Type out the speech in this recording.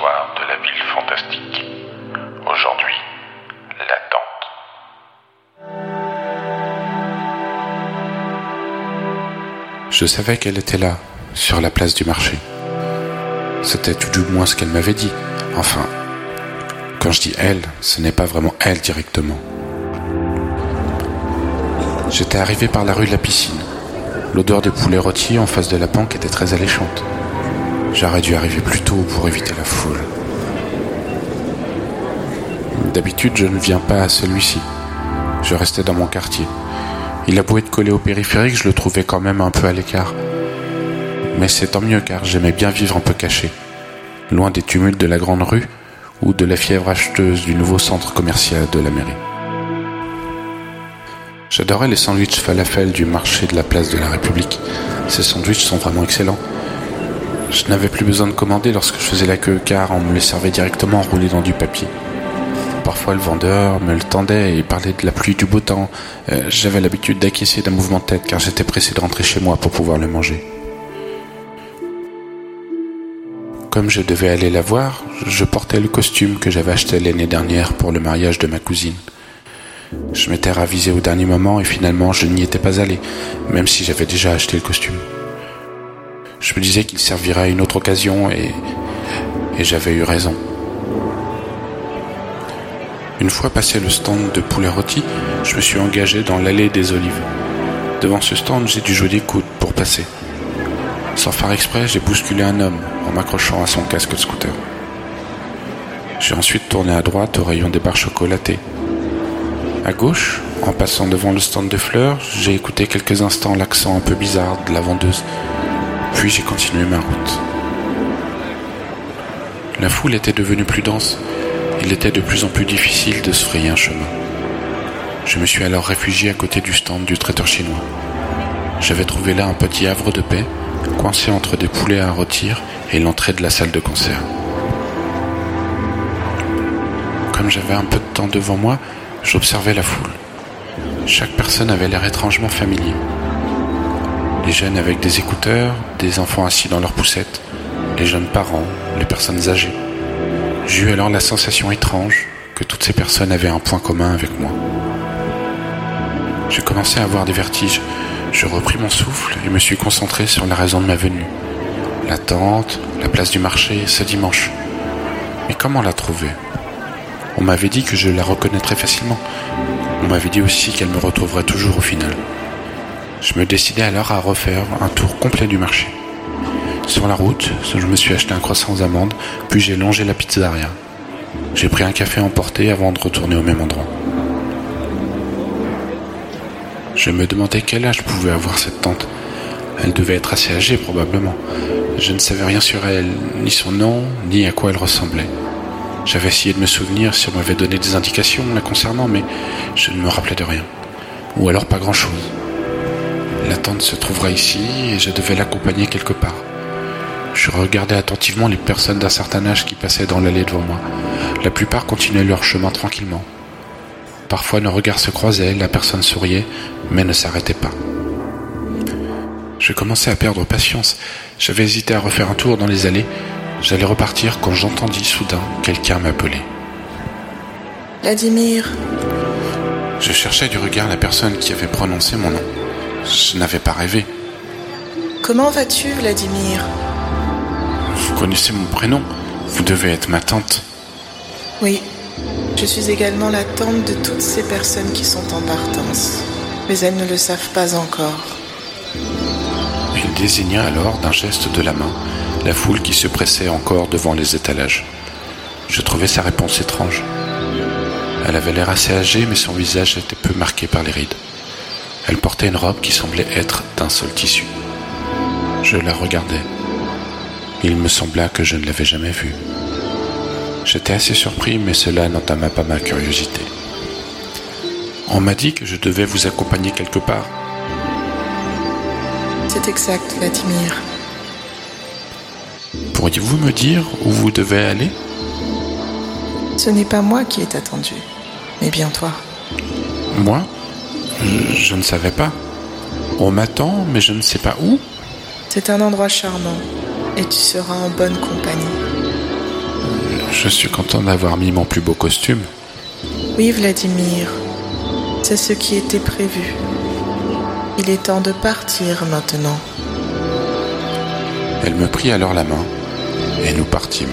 de la ville fantastique. Aujourd'hui, l'attente. Je savais qu'elle était là, sur la place du marché. C'était tout du moins ce qu'elle m'avait dit. Enfin, quand je dis elle, ce n'est pas vraiment elle directement. J'étais arrivé par la rue de la piscine. L'odeur des poulets rôtis en face de la banque était très alléchante. J'aurais dû arriver plus tôt pour éviter la foule. D'habitude, je ne viens pas à celui-ci. Je restais dans mon quartier. Il a beau être collé au périphérique, je le trouvais quand même un peu à l'écart. Mais c'est tant mieux car j'aimais bien vivre un peu caché, loin des tumultes de la grande rue ou de la fièvre acheteuse du nouveau centre commercial de la mairie. J'adorais les sandwichs falafel du marché de la place de la République. Ces sandwichs sont vraiment excellents. Je n'avais plus besoin de commander lorsque je faisais la queue car on me les servait directement enroulés dans du papier. Parfois le vendeur me le tendait et parlait de la pluie du beau temps. Euh, J'avais l'habitude d'acquiescer d'un mouvement de tête car j'étais pressé de rentrer chez moi pour pouvoir le manger. Comme je devais aller la voir, je portais le costume que j'avais acheté l'année dernière pour le mariage de ma cousine. Je m'étais ravisé au dernier moment et finalement je n'y étais pas allé, même si j'avais déjà acheté le costume. Je me disais qu'il servirait à une autre occasion et, et j'avais eu raison. Une fois passé le stand de poulet rôti, je me suis engagé dans l'allée des olives. Devant ce stand, j'ai dû jouer des coudes pour passer. Sans faire exprès, j'ai bousculé un homme en m'accrochant à son casque de scooter. J'ai ensuite tourné à droite au rayon des barres chocolatées. À gauche, en passant devant le stand de fleurs, j'ai écouté quelques instants l'accent un peu bizarre de la vendeuse. Puis j'ai continué ma route. La foule était devenue plus dense. Il était de plus en plus difficile de se frayer un chemin. Je me suis alors réfugié à côté du stand du traiteur chinois. J'avais trouvé là un petit havre de paix, coincé entre des poulets à rôtir et l'entrée de la salle de concert. Comme j'avais un peu de temps devant moi, j'observais la foule. Chaque personne avait l'air étrangement familier. Les jeunes avec des écouteurs, des enfants assis dans leurs poussettes, les jeunes parents, les personnes âgées. J'eus alors la sensation étrange que toutes ces personnes avaient un point commun avec moi. J'ai commencé à avoir des vertiges. Je repris mon souffle et me suis concentré sur la raison de ma venue. La tente, la place du marché, ce dimanche. Mais comment la trouver? On m'avait dit que je la reconnaîtrais facilement. On m'avait dit aussi qu'elle me retrouverait toujours au final. Je me décidai alors à refaire un tour complet du marché. Sur la route, je me suis acheté un croissant aux amandes, puis j'ai longé la pizzeria. J'ai pris un café emporté avant de retourner au même endroit. Je me demandais quel âge pouvait avoir cette tante. Elle devait être assez âgée probablement. Je ne savais rien sur elle, ni son nom, ni à quoi elle ressemblait. J'avais essayé de me souvenir si on m'avait donné des indications la concernant, mais je ne me rappelais de rien. Ou alors pas grand-chose. La tante se trouverait ici et je devais l'accompagner quelque part. Je regardais attentivement les personnes d'un certain âge qui passaient dans l'allée devant moi. La plupart continuaient leur chemin tranquillement. Parfois nos regards se croisaient, la personne souriait, mais ne s'arrêtait pas. Je commençais à perdre patience. J'avais hésité à refaire un tour dans les allées. J'allais repartir quand j'entendis soudain quelqu'un m'appeler. Vladimir, Je cherchais du regard la personne qui avait prononcé mon nom. Je n'avais pas rêvé. comment vas-tu, Vladimir Vous connaissez mon prénom. Vous devez être ma tante. Oui, je suis également la tante de toutes ces personnes qui sont en partance. Mais elles ne le savent pas encore. Il désigna alors d'un geste de la main la foule qui se pressait encore devant les étalages. Je trouvais sa réponse étrange. Elle avait l'air assez âgée, mais son visage était peu marqué par les rides. Elle portait une robe qui semblait être d'un seul tissu. Je la regardais. Il me sembla que je ne l'avais jamais vue. J'étais assez surpris, mais cela n'entama pas ma curiosité. On m'a dit que je devais vous accompagner quelque part. C'est exact, Vladimir. Pourriez-vous me dire où vous devez aller? Ce n'est pas moi qui est attendu, mais bien toi. Moi? Je ne savais pas. On m'attend, mais je ne sais pas où. C'est un endroit charmant et tu seras en bonne compagnie. Je suis content d'avoir mis mon plus beau costume. Oui, Vladimir, c'est ce qui était prévu. Il est temps de partir maintenant. Elle me prit alors la main et nous partîmes.